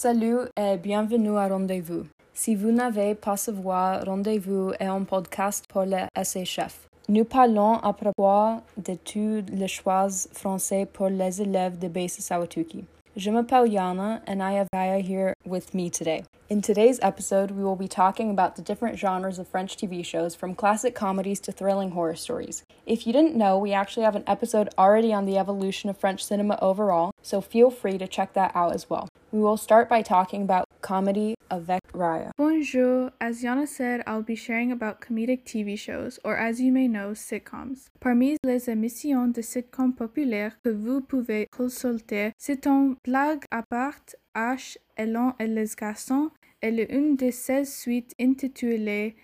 Salut et bienvenue à Rendez-vous. Si vous n'avez pas savoir, Rendez-vous est un podcast pour les SHF. Nous parlons à propos de tous les choix français pour les élèves de Basa Sawatuki. Je m'appelle Yana and I have Gaia here with me today. In today's episode, we will be talking about the different genres of French TV shows from classic comedies to thrilling horror stories. If you didn't know, we actually have an episode already on the evolution of French cinema overall, so feel free to check that out as well. We will start by talking about comedy avec Raya. Bonjour, as Yana said, I'll be sharing about comedic TV shows, or as you may know, sitcoms. Parmi les émissions de sitcoms populaires que vous pouvez consulter, c'est un blague à part H, Elon et les garçons, elle est une de ces suites intitulée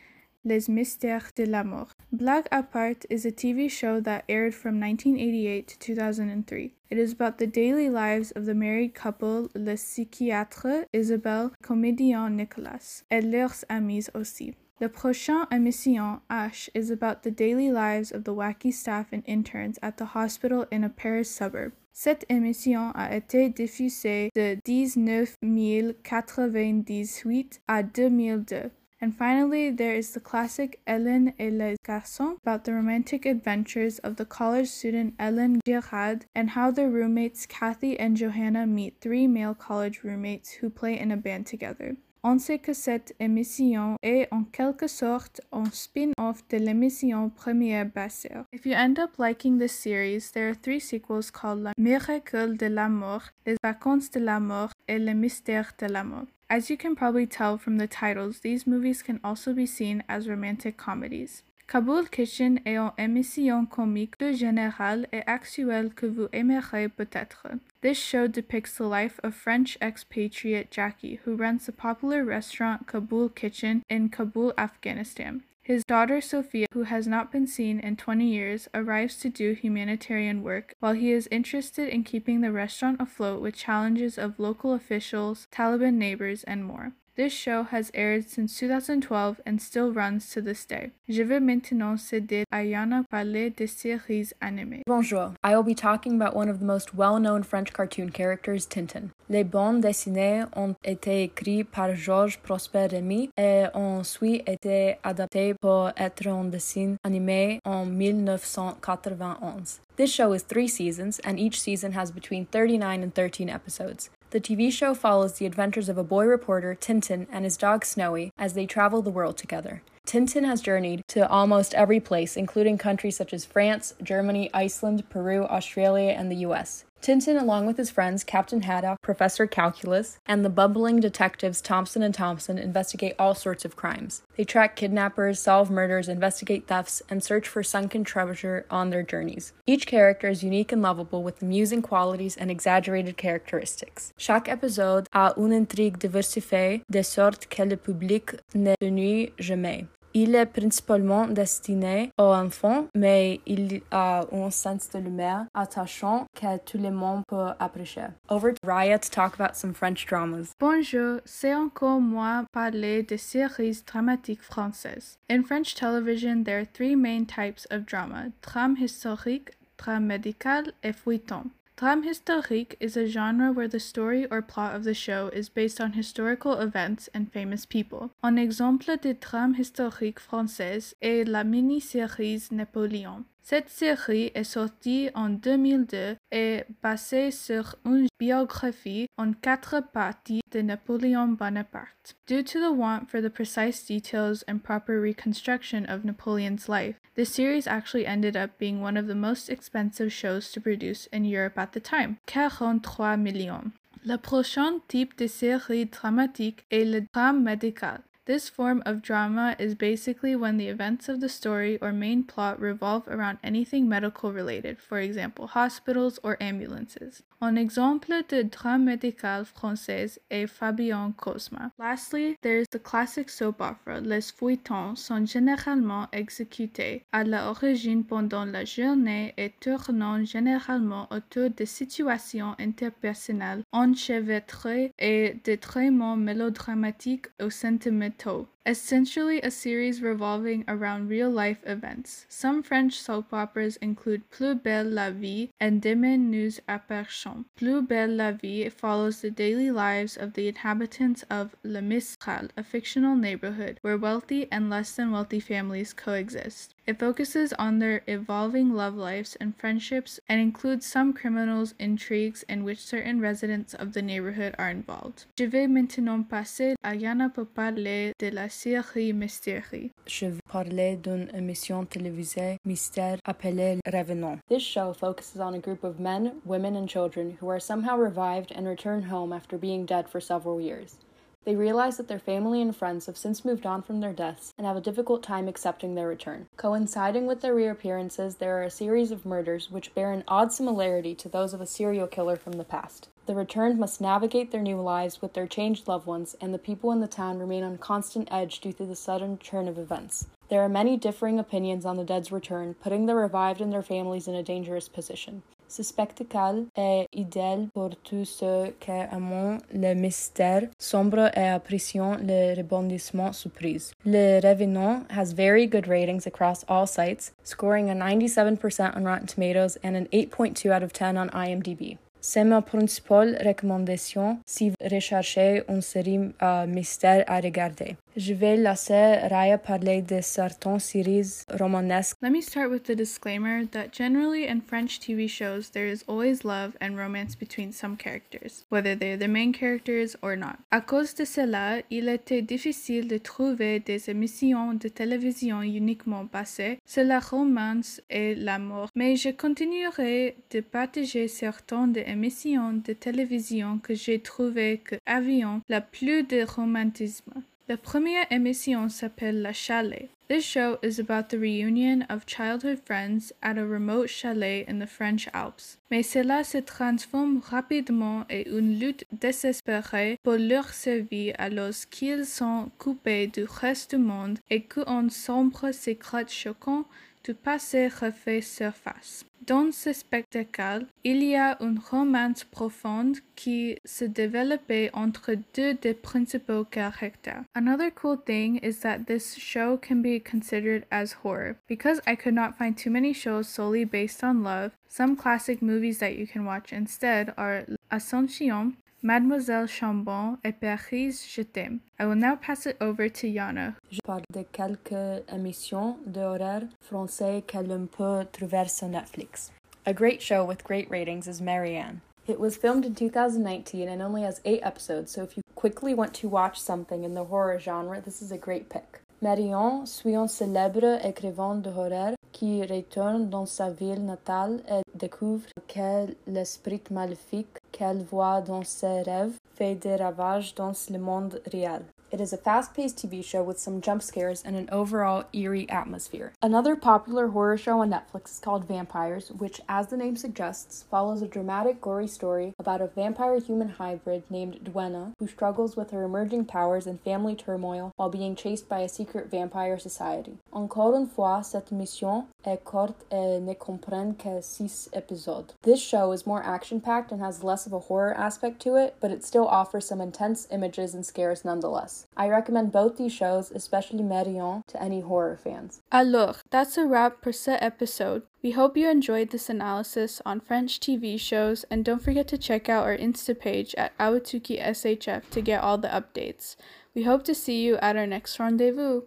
Les Mystères de la Mort. Blague Apart is a TV show that aired from 1988 to 2003. It is about the daily lives of the married couple, le psychiatre Isabelle, comédien Nicolas, et leurs amis aussi. The prochaine émission, H, is about the daily lives of the wacky staff and interns at the hospital in a Paris suburb. Cette émission a été diffusée de 1998 à 2002. And finally, there is the classic Ellen et les Garçons about the romantic adventures of the college student Ellen Girard and how their roommates Kathy and Johanna meet three male college roommates who play in a band together. On sait que cette émission est en quelque sorte un spin-off de l'émission Premiers Baisers. If you end up liking this series, there are three sequels called La Miracle de l'Amour, Les Vacances de l'Amour, et Le Mystère de l'Amour. As you can probably tell from the titles, these movies can also be seen as romantic comedies. Kabul Kitchen est une émission comique de général et actuelle que vous aimerez peut-être. This show depicts the life of French expatriate Jackie, who runs the popular restaurant Kabul Kitchen in Kabul, Afghanistan. His daughter Sophia, who has not been seen in 20 years, arrives to do humanitarian work while he is interested in keeping the restaurant afloat with challenges of local officials, Taliban neighbors, and more. This show has aired since 2012 and still runs to this day. Je vais maintenant céder à Yana parler des séries animées. Bonjour. I will be talking about one of the most well-known French cartoon characters, Tintin. Les bandes dessinées ont été écrites par Georges Prosper Rémy et ont ensuite été adaptées pour être un dessin animé en 1991. This show is three seasons, and each season has between 39 and 13 episodes. The TV show follows the adventures of a boy reporter, Tintin, and his dog Snowy as they travel the world together. Tintin has journeyed to almost every place, including countries such as France, Germany, Iceland, Peru, Australia, and the US. Tintin, along with his friends Captain Haddock, Professor Calculus, and the bumbling detectives Thompson and Thompson, investigate all sorts of crimes. They track kidnappers, solve murders, investigate thefts, and search for sunken treasure on their journeys. Each character is unique and lovable with amusing qualities and exaggerated characteristics. Chaque épisode a une intrigue diversifiée de sorte que le public ne s'ennuie jamais. Il est principalement destiné aux enfants, mais il a un sens de l'humour attachant que tout le monde peut apprécier. Over to Raya to talk about some French dramas. Bonjour, c'est encore moi parler de séries dramatiques françaises. In French television, there are three main types of drama drame historique, drame médical, et feuilleton. Drame historique is a genre where the story or plot of the show is based on historical events and famous people. Un exemple de drame historique française est la mini-série Napoléon. Cette série est sortie en 2002 et basée sur une biographie en quatre parties de Napoleon Bonaparte. Due to the want for the precise details and proper reconstruction of Napoleon's life, the series actually ended up being one of the most expensive shows to produce in Europe at the time, 43 millions. Le prochain type de série dramatique est le drame médical. This form of drama is basically when the events of the story or main plot revolve around anything medical related, for example, hospitals or ambulances. Un exemple de drame médical français est Fabien Cosma. Lastly, there is the classic soap opera. Les feuilletons sont généralement exécutés à l'origine pendant la journée et tournant généralement autour de situations interpersonnelles enchevêtrées et de traitements mélodramatiques ou sentimentaux. toe essentially a series revolving around real life events. Some French soap operas include Plus belle la vie and Demain nous appartient. Plus belle la vie follows the daily lives of the inhabitants of Le Mistral, a fictional neighborhood where wealthy and less than wealthy families coexist. It focuses on their evolving love lives and friendships and includes some criminals intrigues in which certain residents of the neighborhood are involved. Je vais maintenant passer à Yana pour parler de la série Mystérie. Je vais parler d'une émission télévisée mystère appelée Revenant. This show focuses on a group of men, women, and children who are somehow revived and return home after being dead for several years. They realize that their family and friends have since moved on from their deaths and have a difficult time accepting their return. Coinciding with their reappearances, there are a series of murders which bear an odd similarity to those of a serial killer from the past. The returned must navigate their new lives with their changed loved ones, and the people in the town remain on constant edge due to the sudden turn of events. There are many differing opinions on the dead's return, putting the revived and their families in a dangerous position. Ce spectacle est idéal pour tous ceux qui aiment le mystère sombre et apprécient le rebondissement surprise. Le Revenant has very good ratings across all sites, scoring a 97% on Rotten Tomatoes and an 8.2 out of 10 on IMDb. C'est ma principale recommandation si vous recherchez une série uh, mystère à regarder. Je vais laisser Raya parler de certaines séries romanesques. Let me start with the disclaimer that generally in French TV shows there is always love and romance between some characters, whether they're the main characters or not. À cause de cela, il était difficile de trouver des émissions de télévision uniquement basées sur la romance et l'amour, mais je continuerai de partager certaines des émissions de télévision que j'ai trouvées que avaient la plus de romantisme. La première émission s'appelle La Chalet. This show is about the reunion of childhood friends at a remote chalet in the French Alps. Mais cela se transforme rapidement en une lutte désespérée pour leur survie alors qu'ils sont coupés du reste du monde et qu'un sombre secret choquant du passé refait surface. Dans ce spectacle, il y a une romance profonde qui se développe entre deux des principaux caractères. Another cool thing is that this show can be considered as horror. Because I could not find too many shows solely based on love, some classic movies that you can watch instead are Ascension, Mademoiselle Chambon et Paris Je t'aime. I will now pass it over to Yana. Je parle de quelques émissions d'horreur français que l'on peut trouver sur Netflix. A great show with great ratings is Marianne. It was filmed in 2019 and only has 8 episodes, so if you quickly want to watch something in the horror genre, this is a great pick. Marion suit un célèbre écrivain de horreur qui retourne dans sa ville natale et découvre que l'esprit maléfique qu'elle voit dans ses rêves fait des ravages dans le monde réel. It is a fast paced TV show with some jump scares and an overall eerie atmosphere. Another popular horror show on Netflix is called Vampires, which, as the name suggests, follows a dramatic, gory story about a vampire human hybrid named Duena who struggles with her emerging powers and family turmoil while being chased by a secret vampire society. Encore une fois, cette mission est courte et ne comprend que six épisodes. This show is more action packed and has less of a horror aspect to it, but it still offers some intense images and scares nonetheless. I recommend both these shows, especially Marion, to any horror fans. Alors, that's a wrap for cet episode. We hope you enjoyed this analysis on French TV shows, and don't forget to check out our Insta page at Awatuki SHF to get all the updates. We hope to see you at our next rendezvous.